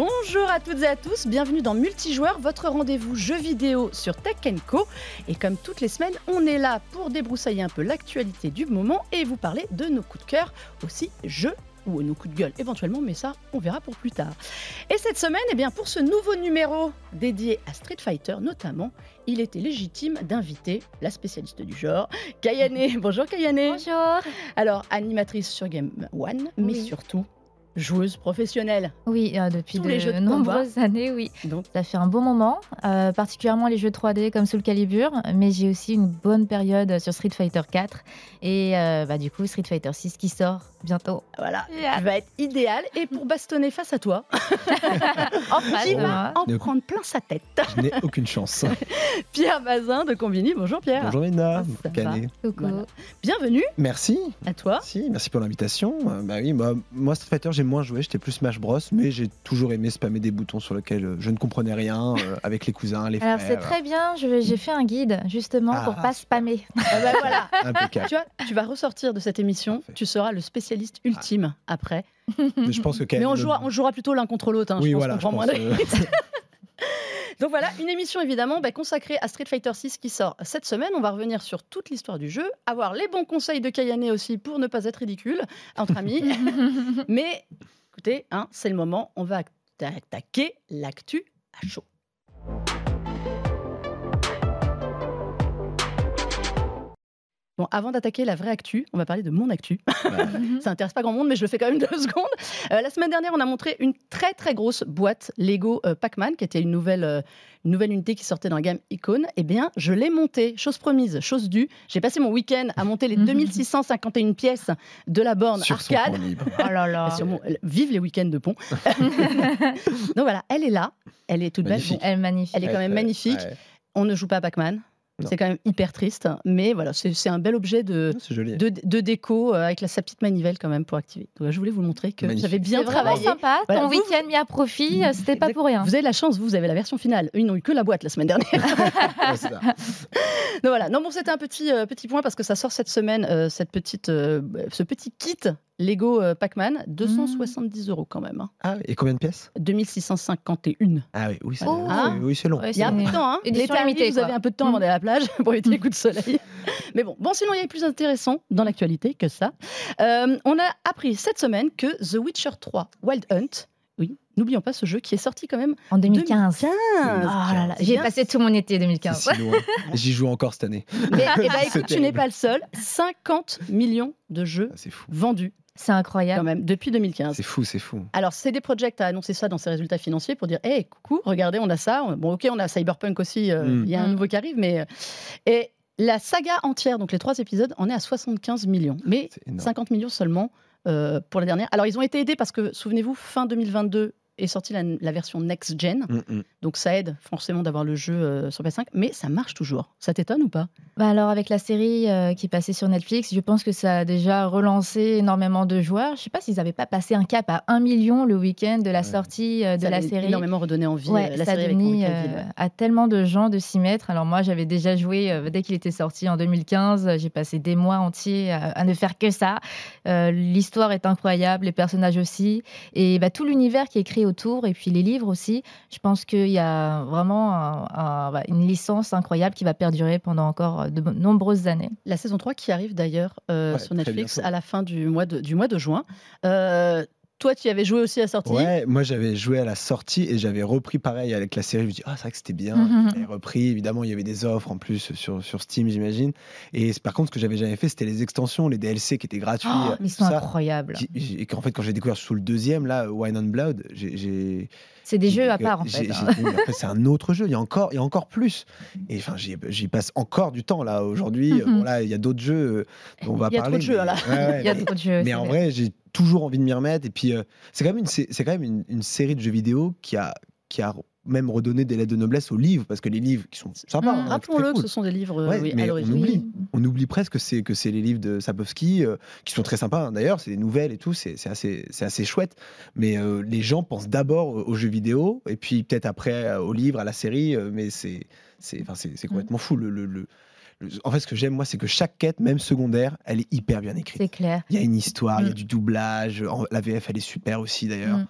Bonjour à toutes et à tous, bienvenue dans Multijoueur, votre rendez-vous jeu vidéo sur Tech Co. Et comme toutes les semaines, on est là pour débroussailler un peu l'actualité du moment et vous parler de nos coups de cœur, aussi jeux ou nos coups de gueule éventuellement, mais ça, on verra pour plus tard. Et cette semaine, eh bien, pour ce nouveau numéro dédié à Street Fighter notamment, il était légitime d'inviter la spécialiste du genre, Kayane. Bonjour Kayane. Bonjour. Alors, animatrice sur Game One, mais Oui. surtout joueuse professionnelle. Oui, euh, depuis Tous de, les jeux de nombreuses années, oui. Donc, Ça fait un bon moment, euh, particulièrement les jeux 3D comme Soul Calibur, mais j'ai aussi une bonne période sur Street Fighter 4 et euh, bah, du coup Street Fighter 6 qui sort bientôt. voilà, Yeah. tu vas être idéal. Et pour bastonner face à toi, En face qui va moi. en Ne- prendre plein sa tête Je n'ai aucune chance. Pierre Bazin de Combini. Bonjour Pierre. Bonjour Canet. Coucou. Voilà. Bienvenue Merci. à toi. Merci, merci pour l'invitation. Bah oui, bah, moi Street Fighter j'ai moins joué, j'étais plus Smash Bros, mais j'ai toujours aimé spammer des boutons sur lesquels euh, je ne comprenais rien euh, avec les cousins, les frères. Alors c'est très bien, j'ai fait un guide justement pour Ah, pas spammer. Ah bah voilà. impeccable. tu vois, tu vas ressortir de cette émission, Parfait. tu seras le spécialiste ultime après. Mais je pense que Mais on le- jouera, on jouera plutôt l'un contre l'autre. hein, Oui, je pense voilà. je pense, euh, Donc voilà, une émission évidemment bah, consacrée à Street Fighter 6 qui sort cette semaine. On va revenir sur toute l'histoire du jeu, avoir les bons conseils de Kayane aussi pour ne pas être ridicule entre amis. Mais écoutez, hein, c'est le moment, on va atta- attaquer l'actu à chaud. Bon, avant d'attaquer la vraie actu, on va parler de mon actu. Ça intéresse pas grand monde, mais je le fais quand même deux secondes. Euh, la semaine dernière, on a montré une très très grosse boîte Lego euh, Pac-Man, qui était une nouvelle, euh, une nouvelle unité qui sortait dans la gamme Icon. Eh bien, je l'ai montée, chose promise, chose due. J'ai passé mon week-end à monter les 2651 pièces de la borne sur arcade. libre. Oh là là. Et sur mon- Vive les week-ends de pont. Donc voilà, elle est là, elle est toute belle. Elle est magnifique. Elle est quand même magnifique. ouais. on ne joue pas à Pac-Man. C'est quand même hyper triste, mais voilà, c'est un bel objet de, C'est joli. de, de déco euh, avec la, sa petite manivelle quand même pour activer. Donc, je voulais vous montrer que j'avais bien C'est vraiment travaillé. sympa. Voilà, Ton vous- week-end mis à profit, euh, c'était pas pour rien. Vous avez la chance, vous avez la version finale. Ils n'ont eu que la boîte la semaine dernière. Ouais, c'est ça. Donc voilà. Non, bon, c'était un petit, euh, petit point parce que ça sort cette semaine, euh, cette petite, euh, ce petit kit Lego Pac-Man, 270 euros quand même. hein. Ah, et combien de pièces? 2651. Ah oui, oui, c'est Oh. oui, long. Ouais, Il y a un peu de temps, hein. limitée, vous avez un peu de temps avant Mm. d'aller à la plage pour éviter les coups de soleil. Mais bon, bon, sinon il y a plus intéressant dans l'actualité que ça. Euh, on a appris cette semaine que The Witcher 3 Wild Hunt, oui, n'oublions pas ce jeu qui est sorti quand même En 2015. 2015. Oh là là, C'est j'ai passé tout mon été C'est 2015. si loin. J'y joue encore cette année. Mais eh ben, écoute, tu n'es pas le seul. 50 millions de jeux Ah, vendus C'est quand incroyable. même depuis 2015. C'est fou, c'est fou. Alors, CD Projekt a annoncé ça dans ses résultats financiers pour dire Hé, coucou, regardez, on a ça. Bon, ok, on a Cyberpunk aussi, euh, Mm. il y a un Mm. nouveau qui arrive, mais. euh, Et la saga entière, donc les trois épisodes, en est à 75 millions. Mais C'est énorme. 50 millions seulement euh, pour la dernière. Alors, ils ont été aidés parce que, souvenez-vous, fin 2022 est sortie la, la version Next Gen. Mm, mm. Donc, ça aide forcément d'avoir le jeu euh, sur PS5, mais ça marche toujours. Ça t'étonne ou pas? Bah alors avec la série euh, qui passait sur Netflix, je pense que ça a déjà relancé énormément de joueurs. Je sais pas s'ils n'avaient pas passé un cap à 1 million le week-end de la Ouais. sortie euh, de Ça la a série. énormément redonné envie Ouais, la ça a série donné euh, à tellement de gens de s'y mettre. Alors moi, j'avais déjà joué euh, dès qu'il était sorti en 2015. euh, J'ai passé des mois entiers à, à ne faire que ça. Euh, L'histoire est incroyable, les personnages aussi, et bah, tout l'univers qui est créé autour, et puis les livres aussi. Je pense qu'il y a vraiment un- un- une licence incroyable qui va perdurer pendant encore de bo- nombreuses années. La saison 3 qui arrive d'ailleurs euh, Ouais, sur Netflix à la fin du mois de, du mois de juin. Euh, toi, tu y avais joué aussi à la sortie? Ouais, moi j'avais joué à la sortie et j'avais repris pareil avec la série. Je me dis, ah, c'est vrai que c'était bien. J'avais repris, évidemment, il y avait des offres en plus sur, sur Steam, j'imagine. Et par contre, ce que j'avais jamais fait, c'était les extensions, les DLC qui étaient gratuits. Oh, euh, ils sont ça. incroyables. Et qu'en fait, quand j'ai découvert sous le deuxième, là, Wine on Blood, j'ai-. C'est des jeux à part en fait. c'est un autre jeu. Il y a encore, il y a encore plus. Et enfin, j'y passe encore du temps là aujourd'hui. Mhm. Bon, là, il y a d'autres jeux euh, dont on va Il y a trop parler. de jeux, là. Il y a trop de jeux. mais en vrai, j'ai toujours envie de m'y remettre. Et puis, euh, c'est quand même, une, c'est quand même une, une série de jeux vidéo qui a, qui a même redonné des lettres de noblesse aux livres, parce que les livres qui sont sympas. Mm. hein, Rappelons-le que ce sont des livres euh, Ouais, oui, mais à on oublie. On oublie presque que c'est que c'est les livres de Sapowski euh, qui sont très sympas. hein. D'ailleurs, c'est des nouvelles et tout, c'est c'est assez c'est assez chouette. Mais euh, les gens pensent d'abord aux jeux vidéo et puis peut-être après euh, aux livres, à la série. euh, mais c'est c'est enfin c'est c'est complètement fou le, le, le- En fait, ce que j'aime, moi, c'est que chaque quête, même secondaire, elle est hyper bien écrite. C'est clair. Il y a une histoire, il y a Mm. du doublage. en- La VF, elle est super aussi, d'ailleurs. Mm.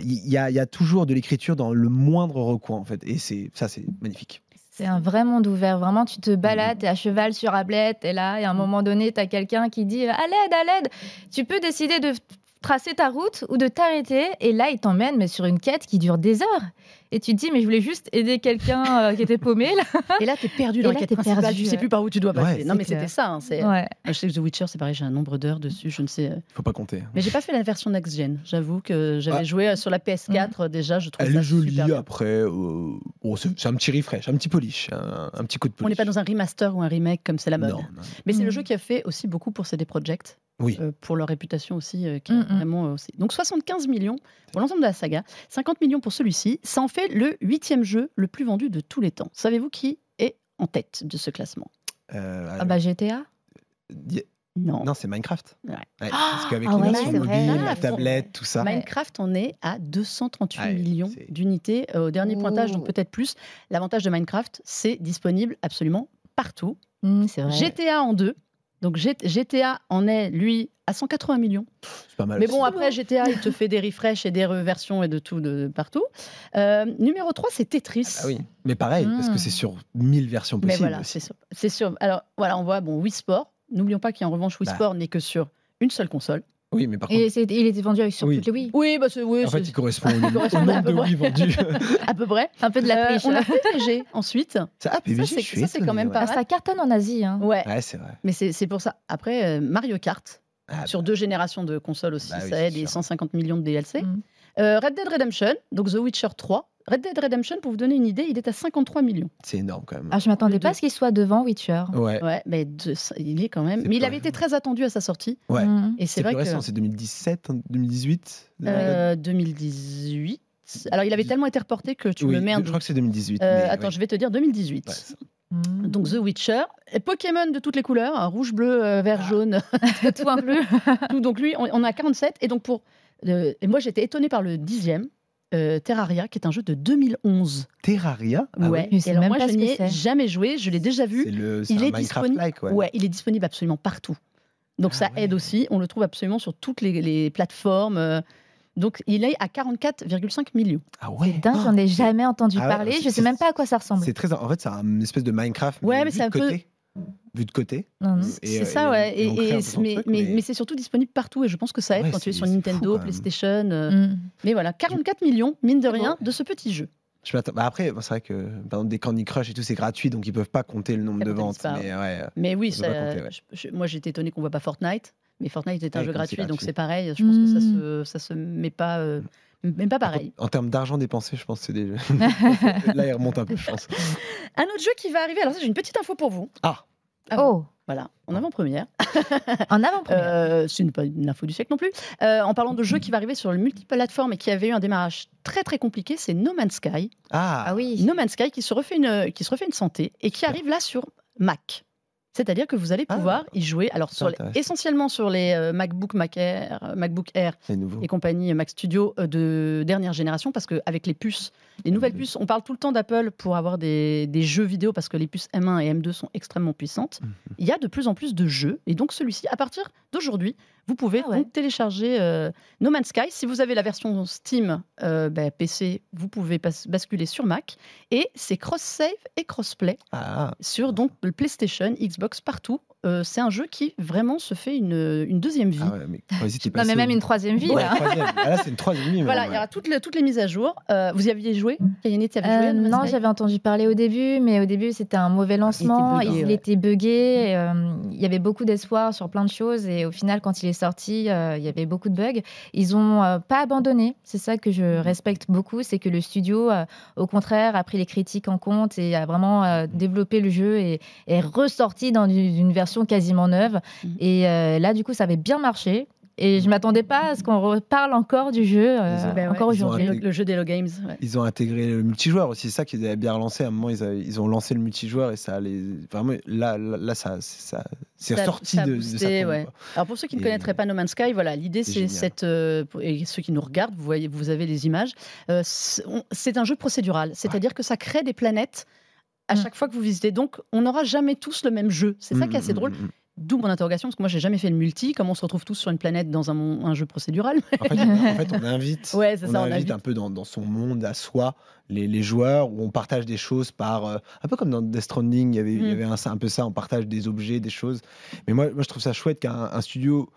Il y, a, il y a toujours de l'écriture dans le moindre recoin, en fait. Et c'est ça, c'est magnifique. C'est un vrai monde ouvert. Vraiment, tu te balades, t'es à cheval sur Ablette, et là, et à un moment donné, t'as quelqu'un qui dit à l'aide, à l'aide. Tu peux décider de tracer ta route ou de t'arrêter, et là, il t'emmène mais sur une quête qui dure des heures. Et tu te dis, mais je voulais juste aider quelqu'un euh, qui était paumé. Là. Et là, t'es perdu Et dans là, la quête principale, perdu, tu sais plus par où tu dois passer. Ouais, non, c'est mais c'était ça. hein, c'est- Ouais. Je sais que The Witcher, c'est pareil, j'ai un nombre d'heures dessus, je ne sais. euh. Faut pas compter. Mais j'ai pas fait la version next-gen. J'avoue que j'avais Ah. joué euh, sur la PS4 déjà, je trouve Elle ça est jolie super après. euh, bon, c'est un petit refresh, un petit polish, un, un petit coup de polish. On n'est pas dans un remaster ou un remake comme c'est la mode. Non, non. Mais c'est le Mm. jeu qui a fait aussi beaucoup pour CD Projekt, Oui. euh, pour leur réputation aussi, euh, qui est Mm, mm. vraiment euh, aussi. Donc 75 millions pour l'ensemble de la saga, 50 millions pour celui-ci. Ça en fait le huitième jeu le plus vendu de tous les temps. Savez-vous qui est en tête de ce classement? Euh, Ah bah GTA y- Non. Non, c'est Minecraft. Ouais. parce qu'avec ah les ouais, versions c'est vrai. mobiles, la Ah, tablette, tout ça. Minecraft en est à 238 Ouais, millions d'unités euh, au dernier pointage, donc peut-être plus. L'avantage de Minecraft, c'est disponible absolument partout. C'est vrai. GTA en deux. Donc GTA en est, lui, à 180 millions. C'est pas mal. Mais bon, après, GTA, il te fait des refresh et des reversions et de tout de partout. Euh, numéro 3, c'est Tetris. Ah oui. Mais pareil, parce que Mm. c'est sur 1000 versions Mais possibles. voilà, aussi. c'est sûr. Sûr. Alors, voilà, on voit, bon, Wii Sport. N'oublions pas qu'en revanche, Wii Bah. Sport n'est que sur une seule console. Oui, mais par contre, Et c'est- il était vendu avec sur Oui. toutes les Wii. Oui, bah, c'est, oui, en fait, c'est il correspond au, correspond au à nombre peu de près. Wii vendus. à peu près. Un peu de la Euh, triche. on a PPG ensuite. Ça, ah, c'est- je suis ça, c'est quand étonné, même ouais. pas- Ah, ça cartonne en Asie. Hein. Ouais, Ouais, c'est vrai. mais c'est, c'est pour ça. Après, euh, Mario Kart, Ah, sur deux générations de consoles aussi, Bah oui, ça c'est aide, et sûr. 150 millions de DLC. Mm. Euh, Red Dead Redemption, donc The Witcher 3. Red Dead Redemption, pour vous donner une idée, il est à 53 millions. c'est énorme quand même. Ah, je m'attendais pas à ce qu'il soit devant Witcher. Ouais. Ouais, mais de- il est quand même. C'est Mais il avait été très attendu à sa sortie. Ouais. Hmm. Et c'est C'est vrai plus que récent, c'est 2017, hein, 2018. euh, 2018. Alors, il avait tellement été reporté que tu oui, me mets un je crois que c'est 2018. Euh, mais attends, oui. je vais te dire 2018. Ouais, ça- Hmm. Donc The Witcher, et Pokémon de toutes les couleurs, hein, rouge, bleu, euh, vert, Ah. jaune, tout inclus. tout. Donc lui, on, on a 47. Et donc pour, euh, et moi j'étais étonnée par le dixième, euh, Terraria, qui est un jeu de 2011. Terraria? Ah ouais. Je Et alors même moi je n'y ai c'est. jamais joué, je l'ai déjà C'est vu. le c'est Il un est Minecraft-like. Ouais. Ouais. il est disponible absolument partout. Donc Ah ça aide ouais. aussi. On le trouve absolument sur toutes les, les plateformes. euh, donc il est à 44,5 millions. Ah C'est ouais. dingue, j'en ai jamais entendu Ah ouais, parler. c'est- Je sais même pas à quoi ça ressemble. C'est très. En fait, c'est un espèce de Minecraft. Ouais, mais vu c'est un peu- côté. Vu de côté. C'est euh, ça, ouais. et Et, et- mais, truc, mais- mais- mais c'est surtout disponible partout. Et je pense que ça aide Ouais, quand tu es sur fou, Nintendo. PlayStation. euh, Hmm. Mais voilà, 44 millions, mine de rien, de ce petit jeu. Je bah après, c'est vrai que par exemple, des Candy Crush et tout, c'est gratuit, donc ils peuvent pas compter le nombre Ça de ventes. Mais ouais. Mais oui, ça- compter, ouais. je- moi j'étais étonné qu'on voit pas Fortnite. Mais Fortnite est un jeu gratuit, donc c'est pareil. Je pense que ça Mm. se, ça se met pas, euh, même pas pareil. En termes d'argent dépensé, je pense que c'est des. Là, il remonte un peu, je pense. Un autre jeu qui va arriver. Alors ça, j'ai une petite info pour vous. Ah. Oh, Voilà, en avant-première. en avant-première. Euh, c'est une- pas une info du siècle non plus. Euh, en parlant de jeu qui va arriver sur le multiplateforme et qui avait eu un démarrage très très compliqué, c'est No Man's Sky. Ah, ah oui. No Man's Sky qui se refait une, qui se refait une santé et qui arrive là sur Mac. C'est-à-dire que vous allez Ah. pouvoir y jouer, alors sur les- intéressant. essentiellement sur les euh, MacBook Mac Air, euh, MacBook Air et compagnie Mac Studio euh, de dernière génération, parce qu'avec les puces, les nouvelles Mhm. puces, on parle tout le temps d'Apple pour avoir des, des jeux vidéo, parce que les puces M1 et M2 sont extrêmement puissantes. Mhm. Il y a de plus en plus de jeux, et donc celui-ci, à partir d'aujourd'hui, vous pouvez Ah ouais. donc télécharger euh, No Man's Sky. Si vous avez la version Steam euh, ben, PC, vous pouvez basculer sur Mac, et c'est cross-save et cross-play Ah, sur donc le PlayStation, Xbox, partout. Euh, c'est un jeu qui vraiment se fait une, une deuxième vie. ah ouais, mais Non, mais même une troisième vie, Ouais, là. troisième. Ah, là, c'est une troisième vie. Voilà, il y aura toutes les, toutes les mises à jour. Euh, vous y aviez joué Kayane, tu avais joué Euh, non, j'avais entendu parler au début, mais au début c'était un mauvais lancement. buggé, il ouais. était buggé. euh, il y avait beaucoup d'espoir sur plein de choses, et au final, quand il est sorti, euh, il y avait beaucoup de bugs. Ils ont euh, pas abandonné. C'est ça que je respecte beaucoup, c'est que le studio, euh, au contraire, a pris les critiques en compte et a vraiment euh, développé le jeu et est ressorti dans une, une version quasiment neuve. Mhm. Et euh, là, du coup, ça avait bien marché. Et je m'attendais pas à ce qu'on reparle encore du jeu euh, Ben encore ils ont aujourd'hui. le, le jeu d'Hello Games. ouais. Ils ont intégré le multijoueur aussi, c'est ça qu'ils avaient bien relancé. À un moment, ils, avaient- ils ont lancé le multijoueur et ça allait. Vraiment, là, là, là, ça, ça, c'est sorti de, sa tombe, ouais. Alors pour ceux qui ne connaîtraient pas No Man's Sky, voilà, l'idée C'est cette euh, et ceux qui nous regardent, vous voyez, vous avez les images. euh, c'est un jeu procédural, c'est-à-dire que ça crée des planètes à Mm. chaque fois que vous visitez. Donc, on n'aura jamais tous le même jeu. C'est ça qui est assez Mm, drôle. mm, mm. D'où mon interrogation, parce que moi, j'ai jamais fait le multi. Comment on se retrouve tous sur une planète dans un, jeu procédural En fait, on, en fait, on invite, Ouais, on ça, on invite un peu dans, dans son monde à soi les, les joueurs où on partage des choses par euh, un peu comme dans Death Stranding, il y avait, il y avait un, un peu ça, on partage des objets, des choses. Mais moi, moi je trouve ça chouette qu'un un studio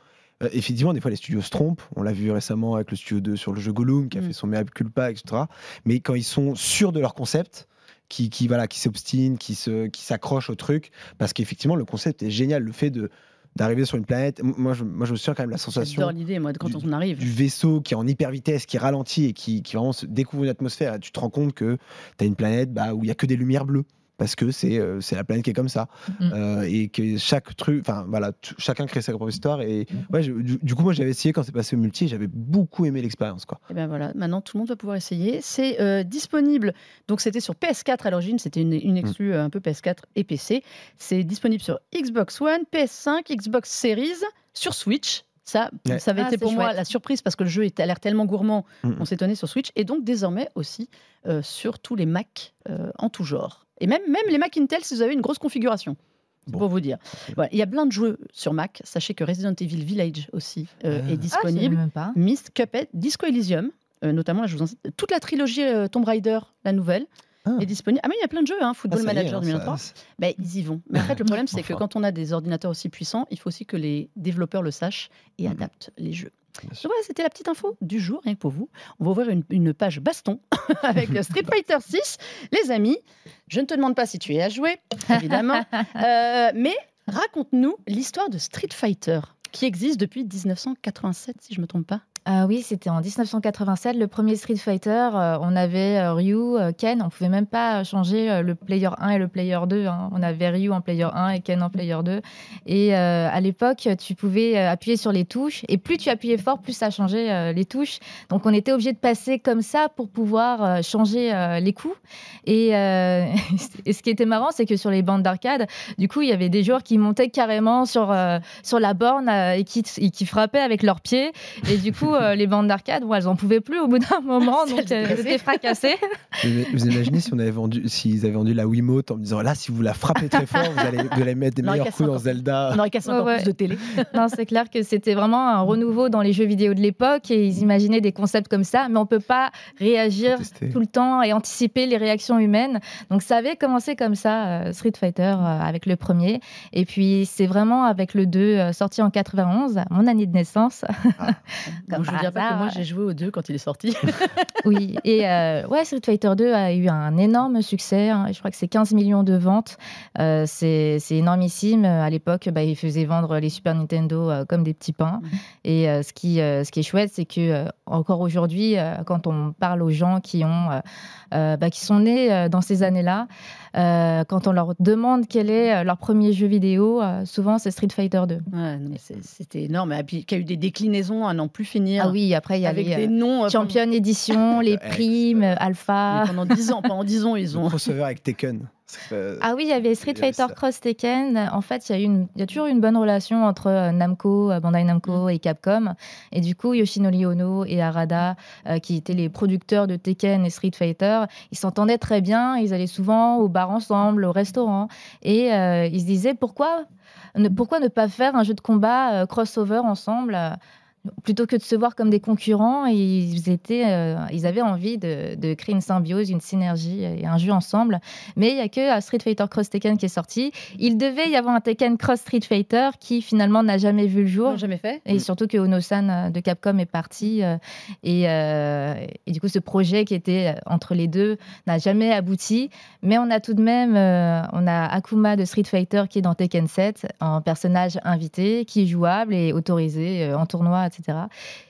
euh, effectivement, des fois, les studios se trompent. On l'a vu récemment avec le studio 2 sur le jeu Gollum, qui a Mm. fait son mea culpa, etc. Mais quand ils sont sûrs de leur concept, qui, qui, voilà, qui s'obstinent, qui se, qui s'accrochent au truc, parce qu'effectivement, le concept est génial. Le fait de d'arriver sur une planète, moi, je, moi, je me souviens quand même la sensation l'idée, moi, de quand du- on arrive. du vaisseau qui est en hyper vitesse, qui ralentit et qui, qui vraiment se découvre une atmosphère. Et tu te rends compte que tu as une planète bah, où il y a que des lumières bleues. Parce que c'est euh, c'est la planète qui est comme ça. Mm. Euh, et que chaque truc, enfin voilà, chacun crée sa propre histoire. Et ouais, je- du, du coup, moi j'avais essayé quand c'est passé au multi j'avais beaucoup aimé l'expérience. quoi. Et ben voilà, maintenant tout le monde va pouvoir essayer. C'est euh, disponible. Donc c'était sur PS4 à l'origine, c'était une, une exclue euh, un peu PS4 et PC. C'est disponible sur Xbox One, PS5, Xbox Series, sur Switch. Ça, Ouais. ça avait Ah, été pour moi la surprise parce que le jeu a l'air tellement gourmand, Mhm. on s'étonnait sur Switch. Et donc désormais aussi euh, sur tous les Mac euh, en tout genre. Et même, même les Mac Intel si vous avez une grosse configuration. Bon. pour vous dire. Voilà, Il y a plein de jeux sur Mac. Sachez que Resident Evil Village aussi euh, Ah. est Ah, disponible. même pas. Myst, Cuphead, Disco Elysium, euh, notamment, là, je vous incite, toute la trilogie euh, Tomb Raider, la nouvelle, Ah. est disponible. Ah, mais il y a plein de jeux, hein, Football Ah, est, Manager hein, 2023. ça- Ben, ils y vont. Mais en fait, le problème, c'est que quand on a des ordinateurs aussi puissants, il faut aussi que les développeurs le sachent et Mhm. adaptent les jeux. Voilà, c'était la petite info du jour, rien que pour vous. On va ouvrir une, une page baston avec Street Fighter 6. Les amis, je ne te demande pas si tu es à jouer, évidemment, Euh, mais raconte-nous l'histoire de Street Fighter qui existe depuis 1987, si je ne me trompe pas. Ah oui, c'était en 1987, le premier Street Fighter. euh, on avait euh, Ryu, euh, Ken. On pouvait même pas changer le player 1 et le player 2. hein. On avait Ryu en player 1 et Ken en player 2. Et à l'époque, tu pouvais appuyer sur les touches. Et plus tu appuyais fort, plus ça changeait les touches. Donc on était obligé de passer comme ça pour pouvoir changer les coups. Et, ce qui était marrant, c'est que sur les bandes d'arcade, du coup, il y avait des joueurs qui montaient carrément sur, sur la borne et, qui, et qui frappaient avec leurs pieds. Et du coup, euh, les bandes d'arcade, bon, elles en pouvaient plus au bout d'un moment, Elles donc étaient elles étaient fracassées. Vous vous imaginez si on avait vendu, s'ils avaient vendu la Wiimote en me disant là, si vous la frappez très fort, vous allez, vous allez mettre des On meilleurs coups dans Zelda. On aurait cassé encore ouais. plus de télé. non, c'est clair que c'était vraiment un renouveau dans les jeux vidéo de l'époque et ils imaginaient des concepts comme ça, mais on peut pas réagir tout le temps et anticiper les réactions humaines. Donc ça avait commencé comme ça, euh, Street Fighter euh, avec le premier. Et puis c'est vraiment avec le 2 euh, sorti en 91, mon année de naissance. Donc, je ne par dirais pas que moi j'ai joué aux deux quand il est sorti. Oui, et euh, ouais, Street Fighter 2 a eu un énorme succès. hein. Je crois que c'est 15 millions de ventes. Euh, c'est énormissime. À l'époque, bah, ils faisaient vendre les Super Nintendo euh, comme des petits pains. Mhm. Et ce, qui, ce qui est chouette, c'est que encore aujourd'hui, quand on parle aux gens qui, ont, bah, qui sont nés dans ces années-là, euh, quand on leur demande quel est euh, leur premier jeu vidéo, euh, souvent c'est Street Fighter 2. Ouais, non, mais c'est- c'était énorme. Et puis, qui a eu des déclinaisons à n'en plus finir. Ah oui, après il y avec avait des noms. euh, Champion Edition, les primes, euh, Alpha. pendant- Pendant 10 ans, pendant 10 ans, ils Le ont. crossover avec Tekken. Euh, Ah oui, il y avait Street Fighter. Cross Tekken. En fait, il y, a une- y a toujours eu une bonne relation entre euh, Namco, euh, Bandai Namco et Capcom. Et du coup, Yoshinori Ono et Arada, euh, qui étaient les producteurs de Tekken et Street Fighter, ils s'entendaient très bien. Ils allaient souvent au bar ensemble, au restaurant. Et euh, ils se disaient pourquoi ne, pourquoi ne pas faire un jeu de combat euh, crossover ensemble Plutôt que de se voir comme des concurrents, ils, étaient, euh, ils avaient envie de, de créer une symbiose, une synergie et un jeu ensemble. Mais il n'y a que euh, Street Fighter Cross Tekken qui est sorti. Il devait y avoir un Tekken Cross Street Fighter qui finalement n'a jamais vu le Ils jour. l'ont jamais fait. Et surtout que Ono-san euh, de Capcom est parti. euh, et, euh, et du coup, ce projet qui était entre les deux n'a jamais abouti. Mais on a tout de même euh, on a Akuma de Street Fighter qui est dans Tekken 7 en personnage invité, qui est jouable et autorisé euh, en tournoi, etc.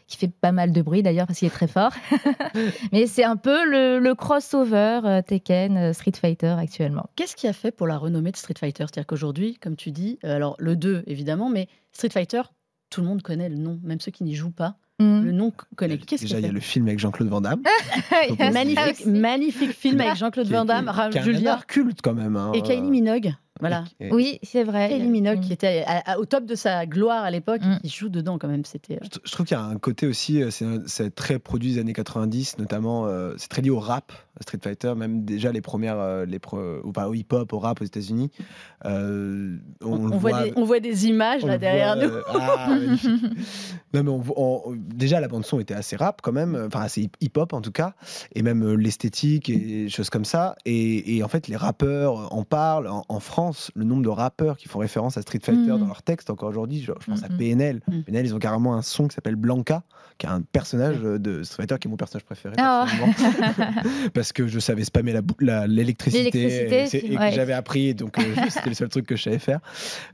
Qui fait pas mal de bruit d'ailleurs parce qu'il est très fort. Mais c'est un peu le, le crossover euh, Tekken euh, Street Fighter actuellement. Qu'est-ce qui a fait pour la renommée de Street Fighter? C'est-à-dire qu'aujourd'hui, comme tu dis, euh, alors le 2 évidemment, mais Street Fighter, tout le monde connaît le nom, même ceux qui n'y jouent pas. Mm. Le nom connaît. Qu'est-ce Déjà, a il y a le film avec Jean-Claude Van Damme. Magnifique, film avec Jean-Claude Van Damme, nanar culte quand même. hein. et Kylie Minogue. Voilà. Et- Oui, c'est vrai. Kylie Minogue qui était à- à- au top de sa gloire à l'époque Mm. et qui joue dedans quand même. C'était. Je, je trouve qu'il y a un côté aussi, euh, c'est c'est très produit des années 90, notamment, euh, c'est très lié au rap, Street Fighter, même déjà les premières, euh, les ou pas au hip-hop, au rap aux États-Unis. Euh, on, On, le on voit des, on voit des images là le derrière voit, nous. euh, ah, non mais on déjà la bande son était assez rap quand même, enfin assez hip-hop en tout cas, et même euh, l'esthétique et choses comme ça. Et, et en fait les rappeurs en parlent. En, en France, le nombre de rappeurs qui font référence à Street Fighter Mhm. dans leurs textes encore aujourd'hui, je, je pense à Mhm. PNL. Mhm. PNL ils ont carrément un son qui s'appelle Blanca, qui est un personnage euh, de Street Fighter qui est mon personnage préféré. Ah. parce que je savais spammer la bou- la- l'électricité L'électricité, et, que j'avais appris, donc euh, c'était le seul truc que je savais faire.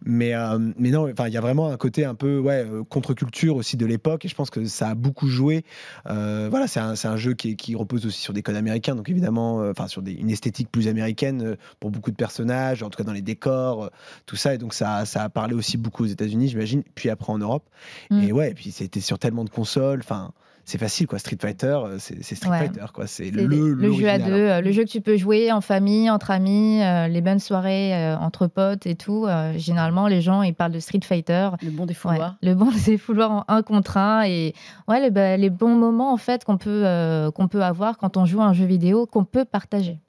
Mais, euh, mais non, il y a vraiment un côté un peu ouais, contre-culture aussi de l'époque, et je pense que ça a beaucoup joué. Euh, voilà, c'est un, c'est un jeu qui, qui repose aussi sur des codes américains, donc évidemment, enfin sur des- une esthétique plus américaine pour beaucoup de personnages, en tout cas dans les décors, euh, tout ça, et donc ça, ça a parlé aussi beaucoup aux États-Unis, j'imagine, puis après en Europe. Mm. Et ouais, et puis c'était sur tellement de consoles, enfin. C'est facile quoi, Street Fighter, euh, c'est Street Ouais. Fighter quoi, c'est le, le, le jeu à deux, hein. euh, le jeu que tu peux jouer en famille, entre amis, euh, les bonnes soirées euh, entre potes et tout. euh, généralement, les gens ils parlent de Street Fighter. Le bon des Ouais, fouloirs. le bon des fouloirs en un contre un et ouais, les, bah, les bons moments en fait qu'on peut, euh, qu'on peut avoir quand on joue à un jeu vidéo qu'on peut partager.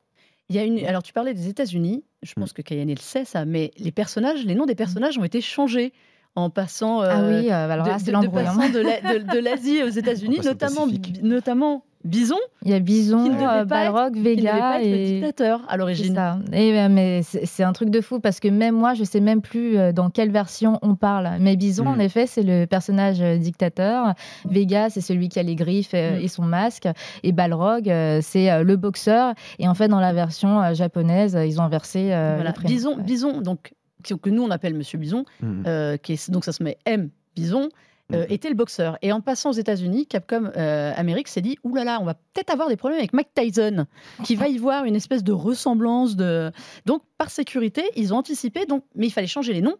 Il y a une. Alors tu parlais des États-Unis. Je pense que Kayane le sait ça, mais les personnages, les noms des personnages ont été changés en passant. ah oui, alors de, là, c'est de- de l'embrouille. passant de la- de- de l'Asie aux États-Unis, notamment, notamment Bison, Il y a Bison, ne euh, être- Balrog, ne Vega pas être le et dictateur à C'est l'origine. ça. Et, euh, mais c'est un truc de fou parce que même moi, je sais même plus euh, dans quelle version on parle. Mais Bison, en effet, c'est le personnage euh, dictateur. Vega, c'est celui qui a les griffes euh, Mm. et son masque. Et Balrog, c'est le boxeur. Et en fait, dans la version japonaise, ils ont inversé euh, Voilà. Bison, Ouais. Bison, donc que nous on appelle Monsieur Bison, Mhm. euh, qui est, donc ça se met M Bison. euh, Mhm. était le boxeur. Et en passant aux États-Unis, Capcom euh, Amérique s'est dit Ouh là là, on va peut-être avoir des problèmes avec Mike Tyson, qui va y voir une espèce de ressemblance. De... Donc, par sécurité, ils ont anticipé, donc... mais il fallait changer les noms.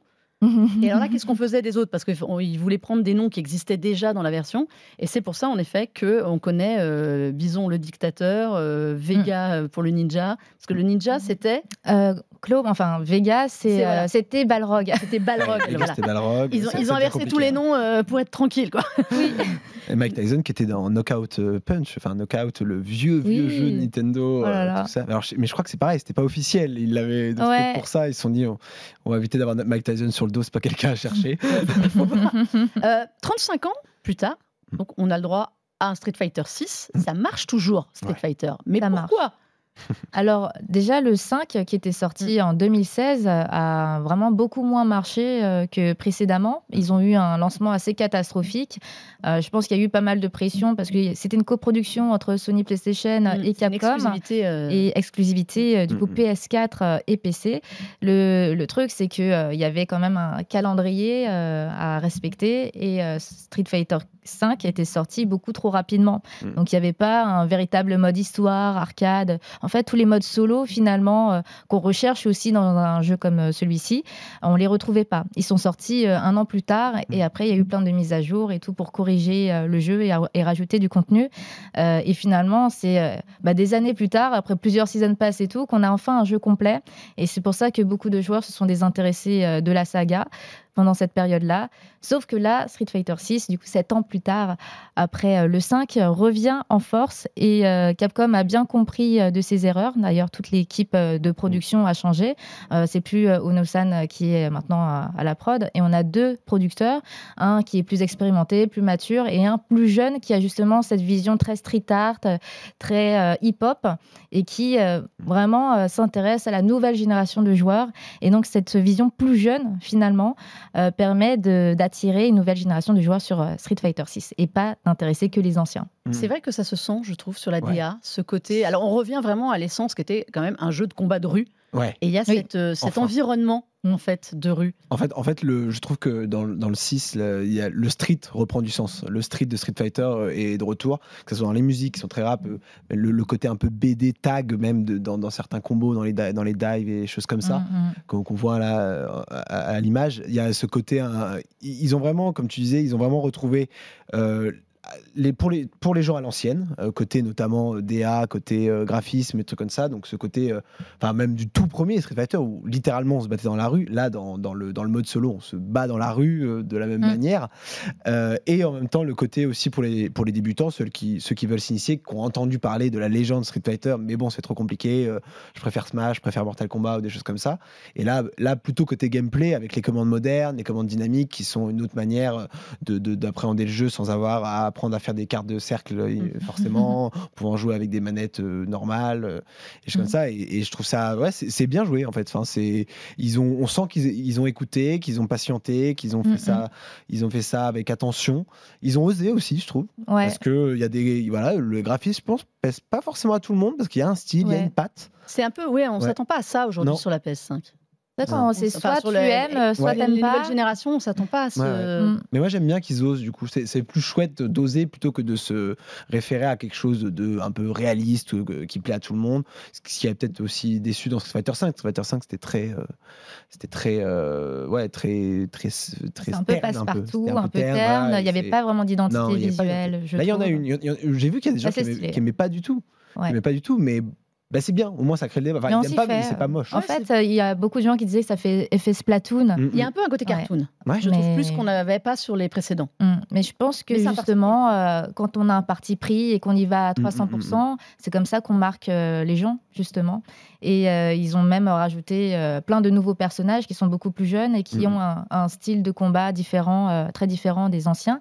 Et alors là, qu'est-ce qu'on faisait des autres? Parce qu'ils voulaient prendre des noms qui existaient déjà dans la version. Et c'est pour ça, en effet, qu'on connaît euh, Bison le dictateur, euh, Vega euh, pour le ninja. Parce que le ninja, c'était? Euh, Claude, enfin, Vega, c'était Balrog. c'était Balrog. Ouais, voilà. Ils ont, ils inversé tous les hein. noms euh, pour être tranquille. Quoi. Et Mike Tyson qui était dans Knockout Punch, enfin Knockout, le vieux vieux Oui. jeu de Nintendo, Oh là euh, là. tout ça. Alors, mais je crois que c'est pareil, c'était pas officiel. Ils l'avaient Ouais. pour ça. Ils se sont dit, on, on va éviter d'avoir Mike Tyson sur le dos, c'est pas quelqu'un à chercher. Euh, 35 ans plus tard, donc on a le droit à un Street Fighter 6. Ça marche toujours, Street Ouais. Fighter. Mais Ça marche. Alors déjà le 5 qui était sorti Mm. en 2016 a vraiment beaucoup moins marché euh, que précédemment. Ils ont eu un lancement assez catastrophique. Euh, je pense qu'il y a eu pas mal de pression parce que c'était une coproduction entre Sony PlayStation Mm, et Capcom. exclusivité, euh, Et exclusivité euh, du coup Mhm. PS4 euh, et PC. Le, le truc, c'est qu'il il y avait quand même un calendrier euh, à respecter et euh, Street Fighter 5 était sorti beaucoup trop rapidement. Donc il n'y avait pas un véritable mode histoire, arcade. En fait, tous les modes solo, finalement, euh, qu'on recherche aussi dans un jeu comme euh, celui-ci, on les retrouvait pas. Ils sont sortis euh, un an plus tard et après, il y a eu plein de mises à jour et tout pour corriger le jeu et, rajouter du contenu. Et finalement, c'est bah, des années plus tard, après plusieurs season pass et tout, qu'on a enfin un jeu complet. Et c'est pour ça que beaucoup de joueurs se sont désintéressés de la saga pendant cette période-là. Sauf que là, Street Fighter 6, du coup, sept ans plus tard, après euh, le 5, euh, revient en force et euh, Capcom a bien compris de ses erreurs. D'ailleurs, toute l'équipe de production a changé. C'est plus Ono-san qui est maintenant à, la prod et on a deux producteurs, un qui est plus expérimenté, plus mature et un plus jeune qui a justement cette vision très street art, très hip-hop et qui vraiment s'intéresse à la nouvelle génération de joueurs. Et donc cette vision plus jeune finalement euh, permet de- d'attirer une nouvelle génération de joueurs sur euh, Street Fighter 6 et pas d'intéresser que les anciens. C'est vrai que ça se sent, je trouve, sur la Ouais. DA, ce côté. Alors, on revient vraiment à l'essence qui était quand même un jeu de combat de rue. Ouais. Et il y a Oui. cette, euh, cet Enfin. environnement, Mm. En fait, de rue. En fait, en fait le, je trouve que dans, le- dans le 6, le, il y a, le street reprend du sens. Le street de Street Fighter euh, est de retour, que ce soit dans les musiques qui sont très rap, euh, le, le côté un peu BD tag même de- dans, dans certains combos, dans les, dans les dives et choses comme ça. Mm, mm. qu'on voit là euh, à, à l'image, il y a ce côté. ils ont vraiment, comme tu disais, ils ont vraiment retrouvé euh, les, pour, les, pour les gens à l'ancienne, euh, côté notamment euh, DA, côté euh, graphisme et trucs comme ça, donc ce côté, enfin même du tout premier Street Fighter où littéralement on se battait dans la rue, là dans, dans le, dans le mode solo on se bat dans la rue de la même Mm. manière, et en même temps le côté aussi pour les, pour les débutants, ceux qui, ceux qui veulent s'initier, qui ont entendu parler de la légende Street Fighter, mais bon c'est trop compliqué, je préfère Smash, je préfère Mortal Kombat ou des choses comme ça, et là, là plutôt côté gameplay avec les commandes modernes, les commandes dynamiques qui sont une autre manière de- de- d'appréhender le jeu sans avoir à apprendre à faire des cartes de cercle euh, Mm. forcément, pouvant jouer avec des manettes euh, normales euh, et choses comme Mm. ça. Et, et je trouve ça, ouais, c'est bien joué en fait. Enfin, c'est, ils ont, on sent qu'ils ils ont écouté, qu'ils ont patienté, qu'ils ont fait Mm, ça, ils ont fait ça avec attention. Ils ont osé aussi, je trouve, Ouais. parce que il y a des, voilà, le graphisme, je pense, pèse pas forcément à tout le monde parce qu'il y a un style, il y a une patte. C'est un peu, ouais, on Ouais. s'attend pas à ça aujourd'hui sur la PS5. D'accord, c'est soit tu aimes, soit t'aimes les pas. nouvelles générations, on s'attend pas à ce. Ouais, ouais. Mm. Mais moi j'aime bien qu'ils osent, du coup, c'est plus chouette d'oser plutôt que de se référer à quelque chose de un peu réaliste qui plaît à tout le monde. Ce qui a peut-être aussi déçu dans Street Fighter 5. Street Fighter 5 c'était très, euh, c'était très, euh, ouais, très, très, très un peu passe-partout, un peu terne. voilà, Il n'y avait pas vraiment d'identité visuelle. Là, il y en a une. J'ai vu qu'il y a des gens qui c'est aimaient, stylé. qui aimaient pas du tout. Ouais. aimaient pas du tout, mais bah, c'est bien. Au moins ça crée le débat. Enfin, s'y pas, mais c'est pas moche. En Ouais, fait, euh, il y a beaucoup de gens qui disaient que ça fait effet Splatoon. Mm, Il y a mm. un peu un côté cartoon. Ouais. Je trouve Mais- plus qu'on n'avait pas sur les précédents. Mm. Mais je pense que justement, euh, quand on a un parti pris et qu'on y va à Mm, mm, 300%, c'est comme ça qu'on marque euh, les gens, justement. Et euh, ils ont même rajouté euh, plein de nouveaux personnages qui sont beaucoup plus jeunes et qui Mm. ont un, un style de combat différent, euh, très différent des anciens.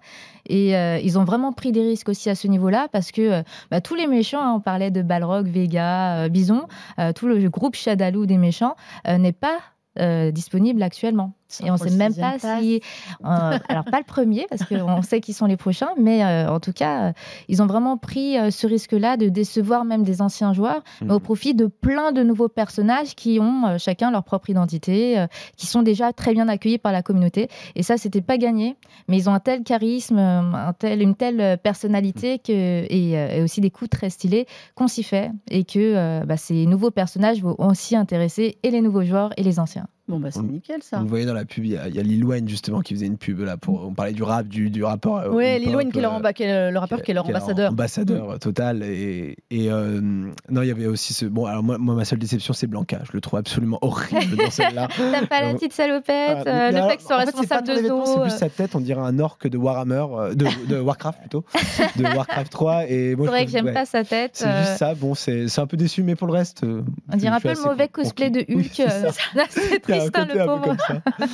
Et euh, ils ont vraiment pris des risques aussi à ce niveau-là parce que euh, bah, tous les méchants, hein, on parlait de Balrog, Vega, euh, Bison, euh, tout le groupe Shadaloo des méchants euh, n'est pas euh, disponible actuellement. Et on pour sait même pas si. euh, alors, pas le premier, parce qu'on sait qui sont les prochains, mais euh, en tout cas, euh, ils ont vraiment pris euh, ce risque-là de décevoir même des anciens joueurs, mais au Mm. profit de plein de nouveaux personnages qui ont euh, chacun leur propre identité, euh, qui sont déjà très bien accueillis par la communauté. Et ça, c'était pas gagné, mais ils ont un tel charisme, un tel, une telle personnalité que, et, euh, et aussi des coups très stylés qu'on s'y fait, et que euh, bah, ces nouveaux personnages vont aussi intéresser et les nouveaux joueurs et les anciens. Bon, bah, c'est nickel ça. Le voyait dans la pub, il y a, il y a Lil Wayne justement qui faisait une pub là pour. On parlait du rap, du, du rappeur. euh, Ouais, Lil Wayne qui est leur, euh, amba- qui est le rappeur qui est leur ambassadeur. Ambassadeur total. Et, et, euh, non, il y avait aussi ce. Bon, alors moi, moi, ma seule déception, c'est Blanca. Je le trouve absolument horrible dans celle-là. T'aimes pas la petite salopette, Ah, euh, le fait que soit responsable de zoo. C'est plus sa tête, on dirait un orque de Warhammer, de, de Warcraft plutôt, de Warcraft 3. Et moi, C'est je vrai que j'aime ouais, pas sa tête. C'est juste ça. Bon, c'est c'est un peu déçu, mais pour le reste. On dirait un peu le mauvais cosplay de Hulk. un côté le un peu comme ça.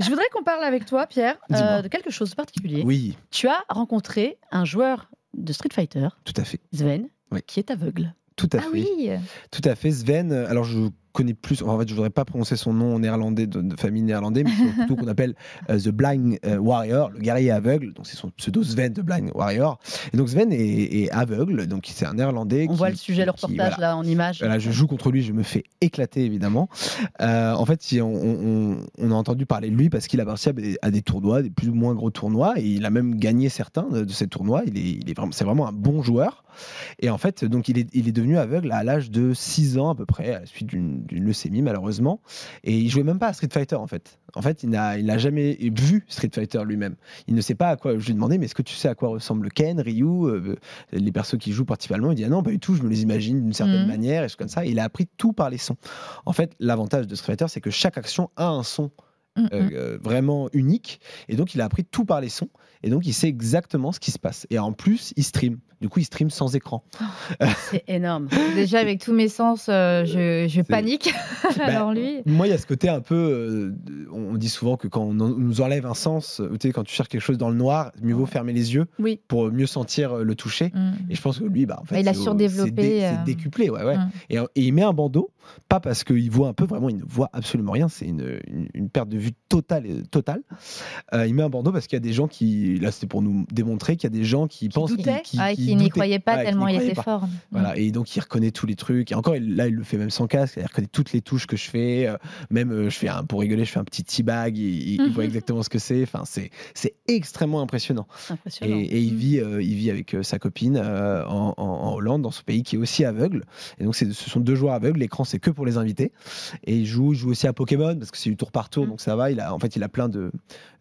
Je voudrais qu'on parle avec toi, Pierre, euh, de quelque chose de particulier. Oui, Tu as rencontré un joueur de Street Fighter, tout à fait. Sven, Oui. qui est aveugle. Tout à Ah fait. oui, Tout à fait. Sven, euh, alors je connais plus, en fait je voudrais pas prononcer son nom néerlandais, de, de famille néerlandais, mais c'est plutôt qu'on appelle euh, The Blind euh, Warrior, le guerrier aveugle, donc c'est son pseudo Sven The Blind Warrior. Et donc Sven est, est aveugle, donc c'est un néerlandais. On qui- voit le sujet, qui- le qui- reportage voilà. là en image. Voilà, je joue contre lui, je me fais éclater évidemment. Euh, en fait, on, on- on a entendu parler de lui parce qu'il a participé à des, tournois, des plus ou moins gros tournois, et il a même gagné certains de, de ces tournois. Il est, il est vraiment, c'est vraiment un bon joueur. Et en fait, donc il est, il est devenu aveugle à l'âge de 6 ans à peu près, à la suite d'une leucémie malheureusement. Et il jouait même pas à Street Fighter en fait. En fait, il n'a il jamais vu Street Fighter lui-même. Il ne sait pas à quoi. Je lui ai demandé, mais est-ce que tu sais à quoi ressemble Ken, Ryu, euh, les persos qui jouent principalement? Il dit ah non, pas du tout. Je me les imagine d'une certaine Mhm. manière et comme ça. Et il a appris tout par les sons. En fait, l'avantage de Street Fighter, c'est que chaque action a un son Mm, euh, mm. euh, vraiment unique. Et donc, il a appris tout par les sons. Et donc, il sait exactement ce qui se passe. Et en plus, il stream. Du coup, il stream sans écran. C'est énorme. Déjà, avec tous mes sens, euh, je, je panique. Bah, Alors lui, Moi, il y a ce côté un peu. euh, on dit souvent que quand on nous enlève un sens, euh, tu sais, quand tu cherches quelque chose dans le noir, mieux vaut fermer les yeux Oui. pour mieux sentir le toucher. mm. Et je pense que lui, bah, en fait, Bah, il a surdéveloppé, C'est dé- décuplé, ouais, ouais. Mm. Et, et il met un bandeau, pas parce qu'il voit un peu, vraiment, il ne voit absolument rien. C'est une, une- une perte de vue totale. et- totale. Euh, il met un bandeau parce qu'il y a des gens qui. Là, c'était pour nous démontrer qu'il y a des gens qui, pensent qu'ils doutaient Ah, qui n'y croyait pas Ouais, qui tellement il croyaient était pas. fort. Mm. Voilà, et donc il reconnaît tous les trucs. Et encore, il- là, il le fait même sans casque. Il reconnaît toutes les touches que je fais. euh, même, euh, je fais un, pour rigoler, je fais un petit teabag. Il, il- voit exactement ce que c'est. Enfin, c'est, c'est extrêmement impressionnant. Et, impressionnant. et il vit, euh, il vit avec euh, sa copine euh, en, en- en Hollande, dans ce pays qui est aussi aveugle. Et donc, c'est, ce sont deux joueurs aveugles. L'écran, c'est c'est que pour les invités. Et il joue, il joue aussi à Pokémon parce que c'est du tour par tour, Mm. donc ça va. Il a, en fait, il a plein de,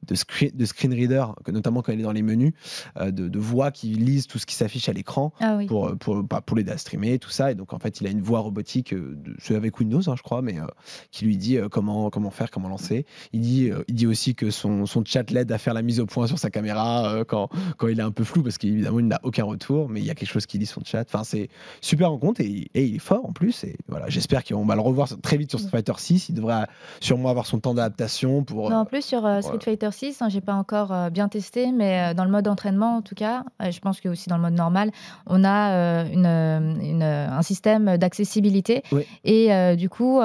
de, screen, de screen readers, que- notamment quand il est dans les menus, euh, de, de voix qui lisent tout ce qui s'affiche à l'écran Ah oui. pour, pour, bah, pour l'aider à streamer, tout ça. Et donc, en fait, il a une voix robotique, euh, c'est avec Windows, hein, je crois, mais euh, qui lui dit euh, comment, comment faire, comment lancer. Il dit, euh, il dit aussi que son, son chat l'aide à faire la mise au point sur sa caméra euh, quand, quand il est un peu flou, parce qu'évidemment, il n'a aucun retour, mais il y a quelque chose qui lit son chat. Enfin, c'est super en compte et, et il est fort en plus. Et voilà, j'espère qu'on va le revoir très vite sur Street Fighter 6. Il devrait sûrement avoir son temps d'adaptation pour. Non, euh, en plus, sur euh, Street. Fighter 6, hein, j'ai pas encore euh, bien testé, mais euh, dans le mode entraînement, en tout cas, je pense que aussi dans le mode normal, on a euh, une, une, un système d'accessibilité. Oui. Et du coup,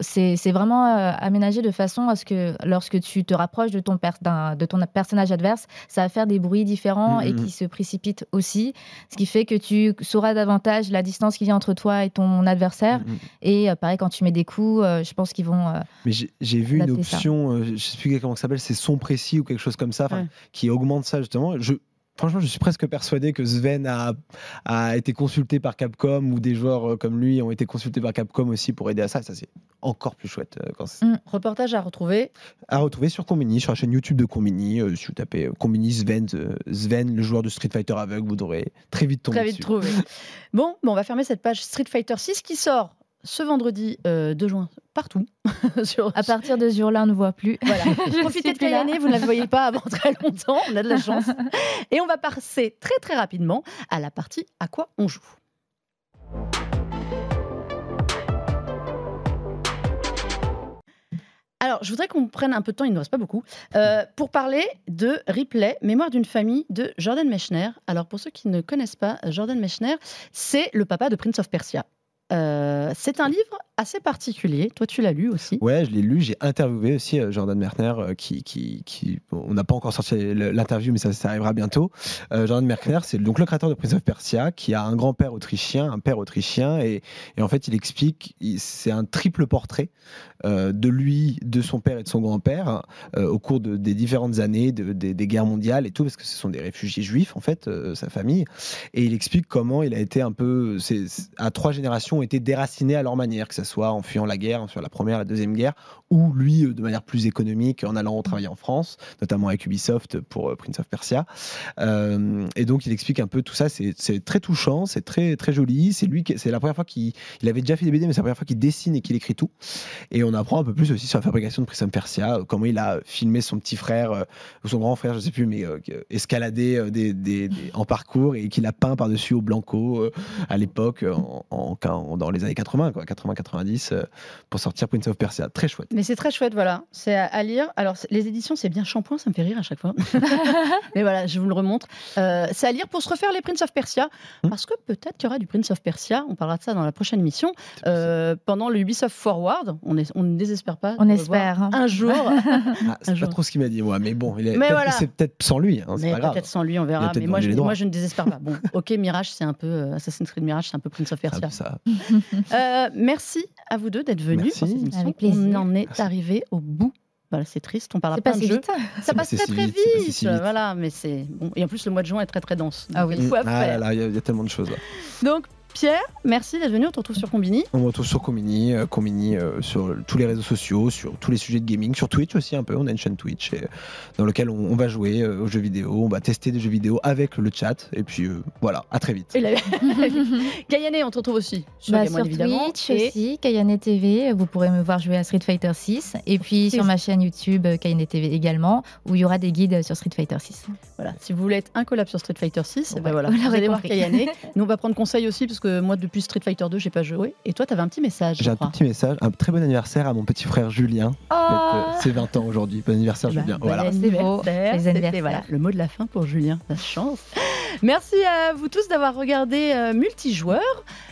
c'est vraiment aménagé de façon à ce que lorsque tu te rapproches de ton, per- de ton personnage adverse, ça va faire des bruits différents et Mhm. qui se précipitent aussi. Ce qui fait que tu sauras davantage la distance qu'il y a entre toi et ton adversaire. mm, mm. Et pareil, quand tu mets des coups, je pense qu'ils vont. Mais j'ai vu une option, je sais plus comment ça s'appelle, c'est son précis ou quelque chose comme ça, Ouais. qui augmente ça justement. Je, franchement, je suis presque persuadé que Sven a, a été consulté par Capcom ou des joueurs euh, comme lui ont été consultés par Capcom aussi pour aider à ça. Ça, c'est encore plus chouette. euh, quand c'est- Mm. Reportage à retrouver. À retrouver sur Combini, sur la chaîne YouTube de Combini. euh, si vous tapez euh, Combini Sven, euh, Sven, le joueur de Street Fighter aveugle, vous aurez très vite tombé Très vite dessus. trouvé. bon, bon, on va fermer cette page Street Fighter 6 qui sort ce vendredi euh, 2 juin partout. sur, À partir de ce jour-là, on ne voit plus. Voilà. Je Profitez de. Kayane, vous ne la voyez pas avant très longtemps, on a de la chance. Et on va passer très très rapidement à la partie à quoi on joue. Alors, je voudrais qu'on prenne un peu de temps, il ne nous reste pas beaucoup, euh, pour parler de Replay, Mémoire d'une famille de Jordan Mechner. Alors, pour ceux qui ne connaissent pas Jordan Mechner, c'est le papa de Prince of Persia. Euh, c'est un livre assez particulier. Toi, tu l'as lu aussi. Ouais, je l'ai lu. J'ai interviewé aussi euh, Jordan Merkner, euh, qui, qui, on n'a pas encore sorti l'interview, mais ça, arrivera bientôt. Jordan Merkner, c'est donc le créateur de Prince of Persia, qui a un grand-père autrichien, un père autrichien, et, en fait, il explique, c'est un triple portrait de lui, de son père et de son grand-père au cours de- des différentes années, de- des- des guerres mondiales et tout, parce que ce sont des réfugiés juifs en fait, sa famille, et il explique comment il a été un peu, à trois générations, ont été déracinés à leur manière, que ce soit en fuyant la guerre, en fuyant la première, la deuxième guerre, ou lui euh, de manière plus économique en allant travailler en France, notamment avec Ubisoft pour euh, Prince of Persia. Euh, et donc il explique un peu tout ça. C'est très touchant, c'est très très joli. C'est lui, qui- c'est la première fois qu'il il avait déjà fait des BD, mais c'est la première fois qu'il dessine et qu'il écrit tout. Et on apprend un peu plus aussi sur la fabrication de Prince of Persia, comment il a filmé son petit frère euh, ou son grand frère, je sais plus, mais euh, escalader des, des- des- en parcours et qu'il a peint par dessus au blanco à l'époque en, en- dans les années 80, quoi, 80-90 euh, pour sortir Prince of Persia. Très chouette. Mais c'est très chouette, voilà. C'est à, à lire. Alors, les éditions, c'est bien shampoing, ça me fait rire à chaque fois. Mais voilà, je vous le remontre. Euh, c'est à lire pour se refaire les Prince of Persia. Hmm. Parce que peut-être qu'il y aura du Prince of Persia. On parlera de ça dans la prochaine émission. Euh, pendant le Ubisoft Forward. On, est- on ne désespère pas. On espère. hein. Un jour. Ah, c'est Un pas jour. trop ce qu'il m'a dit, moi, mais bon, il est Mais peut-être- voilà. c'est peut-être sans lui, hein, c'est Mais pas grave. peut-être sans lui, on verra. Mais moi je, moi, ne désespère pas. Bon, ok, Mirage, c'est un peu. euh, Assassin's Creed Mirage, c'est un peu Prince of Persia. ça. Euh, merci à vous deux d'être venus Merci. pour cette émission. Avec plaisir. On en est Arrivé au bout. Voilà, c'est triste, on parle pas de hein. Ça passe très si très vite, si voilà, mais c'est bon. Et en plus le mois de juin est très très dense. Ah oui. il faut à Ah là là, il y, a- il y a tellement de choses là. Donc Pierre, merci d'être venu. On te retrouve sur Combini. On me retrouve sur Comini, euh, Comini euh, sur tous les réseaux sociaux, sur tous les sujets de gaming, sur Twitch aussi un peu. On a une chaîne Twitch et, euh, dans laquelle on, on va jouer euh, aux jeux vidéo, on va tester des jeux vidéo avec le chat. Et puis euh, voilà, à très vite. Gayane, on te retrouve aussi sur Bah, Game One, sur évidemment. Twitch Et aussi, Kayane TV, vous pourrez me voir jouer à Street Fighter 6. Et puis sur ma chaîne YouTube, Kayane TV également, où il y aura des guides sur Street Fighter 6. voilà, si vous voulez être un collab sur Street Fighter 6, eh ben voilà, vous allez voir. Kayane. Nous on va prendre conseil aussi parce que moi depuis Street Fighter 2, j'ai pas joué. Et toi, tu avais un petit message. J'ai un tout petit message, un très bon anniversaire à mon petit frère Julien. Oh C'est 20 ans aujourd'hui. Bon anniversaire Bah, Julien. bon Voilà. Anniversaire. Les C'était, anniversaires. voilà, le mot de la fin pour Julien. La chance. Merci à vous tous d'avoir regardé euh, Multijoueur,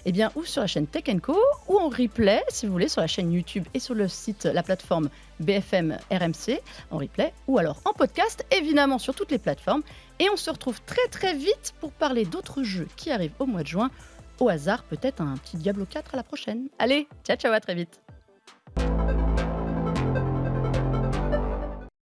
eh bien, ou sur la chaîne Tech Co, ou en replay, si vous voulez, sur la chaîne YouTube et sur le site, la plateforme BFM RMC, en replay, ou alors en podcast, évidemment sur toutes les plateformes. Et on se retrouve très très vite pour parler d'autres jeux qui arrivent au mois de juin. Au hasard, peut-être un petit Diablo 4 à la prochaine. Allez, ciao ciao, à très vite.